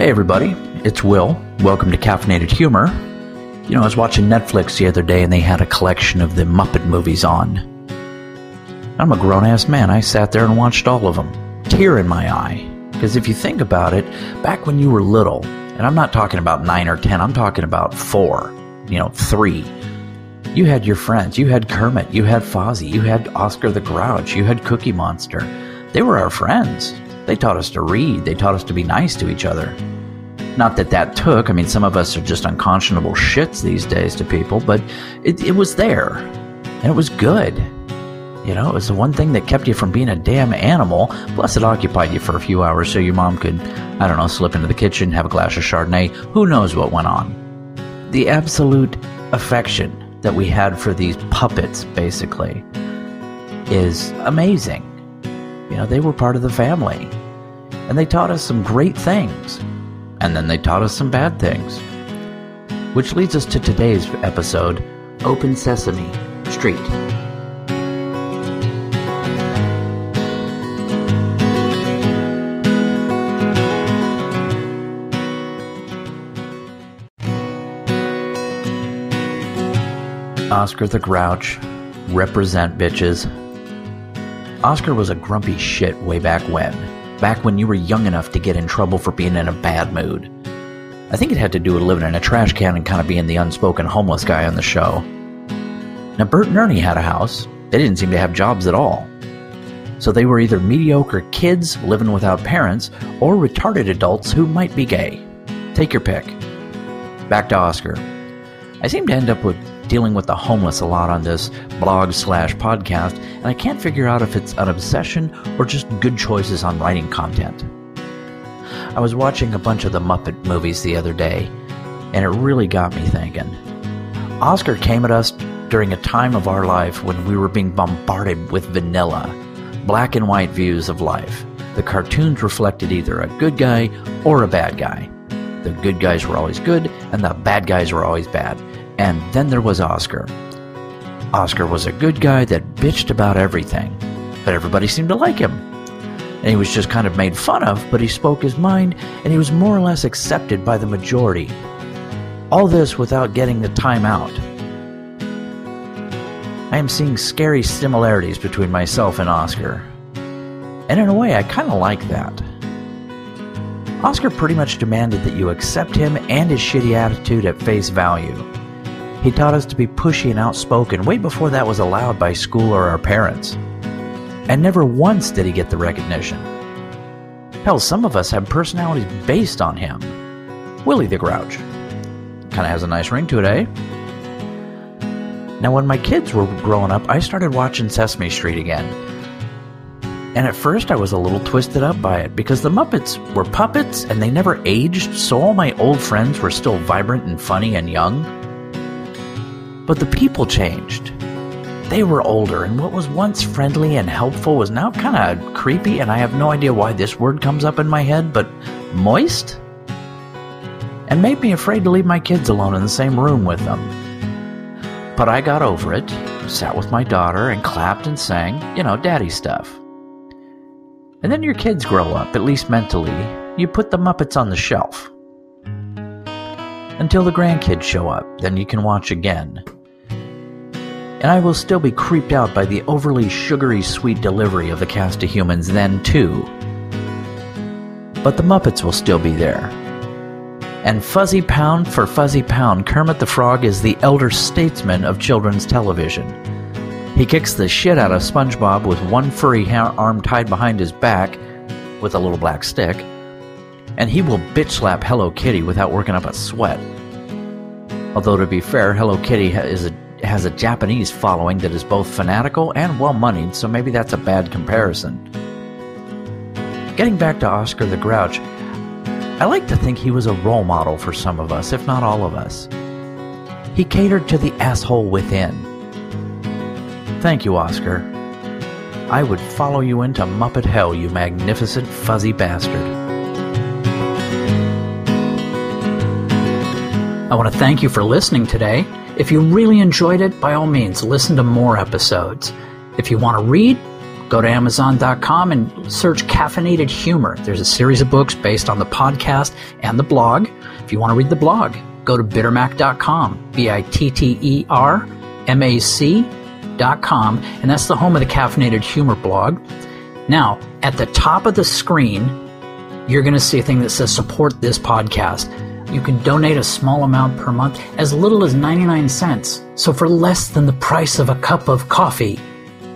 Hey, everybody, it's Will. Welcome to Caffeinated Humor. You know, I was watching Netflix the other day and they had a collection of the Muppet movies on. I'm a grown ass man. I sat there and watched all of them. Tear in my eye. Because if you think about it, back when you were little, and I'm not talking about nine or ten, I'm talking about four, you know, three. You had your friends. You had Kermit. You had Fozzie. You had Oscar the Grouch. You had Cookie Monster. They were our friends. They taught us to read. They taught us to be nice to each other. Not that that took. I mean, some of us are just unconscionable shits these days to people, but it, it was there. And it was good. You know, it was the one thing that kept you from being a damn animal. Plus, it occupied you for a few hours so your mom could, I don't know, slip into the kitchen, have a glass of Chardonnay. Who knows what went on? The absolute affection that we had for these puppets, basically, is amazing. You know, they were part of the family. And they taught us some great things. And then they taught us some bad things. Which leads us to today's episode Open Sesame Street. Oscar the Grouch. Represent bitches. Oscar was a grumpy shit way back when. Back when you were young enough to get in trouble for being in a bad mood. I think it had to do with living in a trash can and kind of being the unspoken homeless guy on the show. Now, Bert and Ernie had a house. They didn't seem to have jobs at all. So they were either mediocre kids living without parents or retarded adults who might be gay. Take your pick. Back to Oscar. I seem to end up with dealing with the homeless a lot on this blog slash podcast, and I can't figure out if it's an obsession or just good choices on writing content. I was watching a bunch of the Muppet movies the other day, and it really got me thinking. Oscar came at us during a time of our life when we were being bombarded with vanilla, black and white views of life. The cartoons reflected either a good guy or a bad guy. The good guys were always good, and the bad guys were always bad. And then there was Oscar. Oscar was a good guy that bitched about everything, but everybody seemed to like him. And he was just kind of made fun of, but he spoke his mind, and he was more or less accepted by the majority. All this without getting the time out. I am seeing scary similarities between myself and Oscar. And in a way, I kind of like that. Oscar pretty much demanded that you accept him and his shitty attitude at face value. He taught us to be pushy and outspoken way before that was allowed by school or our parents. And never once did he get the recognition. Hell, some of us have personalities based on him. Willie the Grouch. Kind of has a nice ring to it, eh? Now, when my kids were growing up, I started watching Sesame Street again. And at first, I was a little twisted up by it because the Muppets were puppets and they never aged, so all my old friends were still vibrant and funny and young. But the people changed. They were older, and what was once friendly and helpful was now kind of creepy, and I have no idea why this word comes up in my head, but moist? And made me afraid to leave my kids alone in the same room with them. But I got over it, sat with my daughter, and clapped and sang, you know, daddy stuff. And then your kids grow up, at least mentally. You put the Muppets on the shelf. Until the grandkids show up, then you can watch again and I will still be creeped out by the overly sugary sweet delivery of the cast of humans then, too. But the Muppets will still be there. And fuzzy pound for fuzzy pound, Kermit the Frog is the elder statesman of children's television. He kicks the shit out of SpongeBob with one furry ha- arm tied behind his back with a little black stick, and he will bitch slap Hello Kitty without working up a sweat. Although, to be fair, Hello Kitty is a has a Japanese following that is both fanatical and well moneyed, so maybe that's a bad comparison. Getting back to Oscar the Grouch, I like to think he was a role model for some of us, if not all of us. He catered to the asshole within. Thank you, Oscar. I would follow you into Muppet Hell, you magnificent fuzzy bastard. I want to thank you for listening today. If you really enjoyed it, by all means, listen to more episodes. If you want to read, Go to Amazon.com and search Caffeinated Humor. There's a series of books based on the podcast and the blog. If you want to read the blog, go to bittermac.com, B I T T E R M A C.com, and that's the home of the Caffeinated Humor blog. Now, at the top of the screen, you're going to see a thing that says support this podcast. You can donate a small amount per month, as little as 99 cents. So for less than the price of a cup of coffee,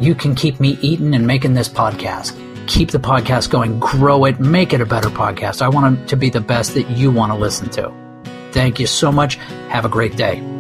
you can keep me eating and making this podcast. Keep the podcast going, grow it, make it a better podcast. I want it to be the best that you want to listen to. Thank you so much. Have a great day.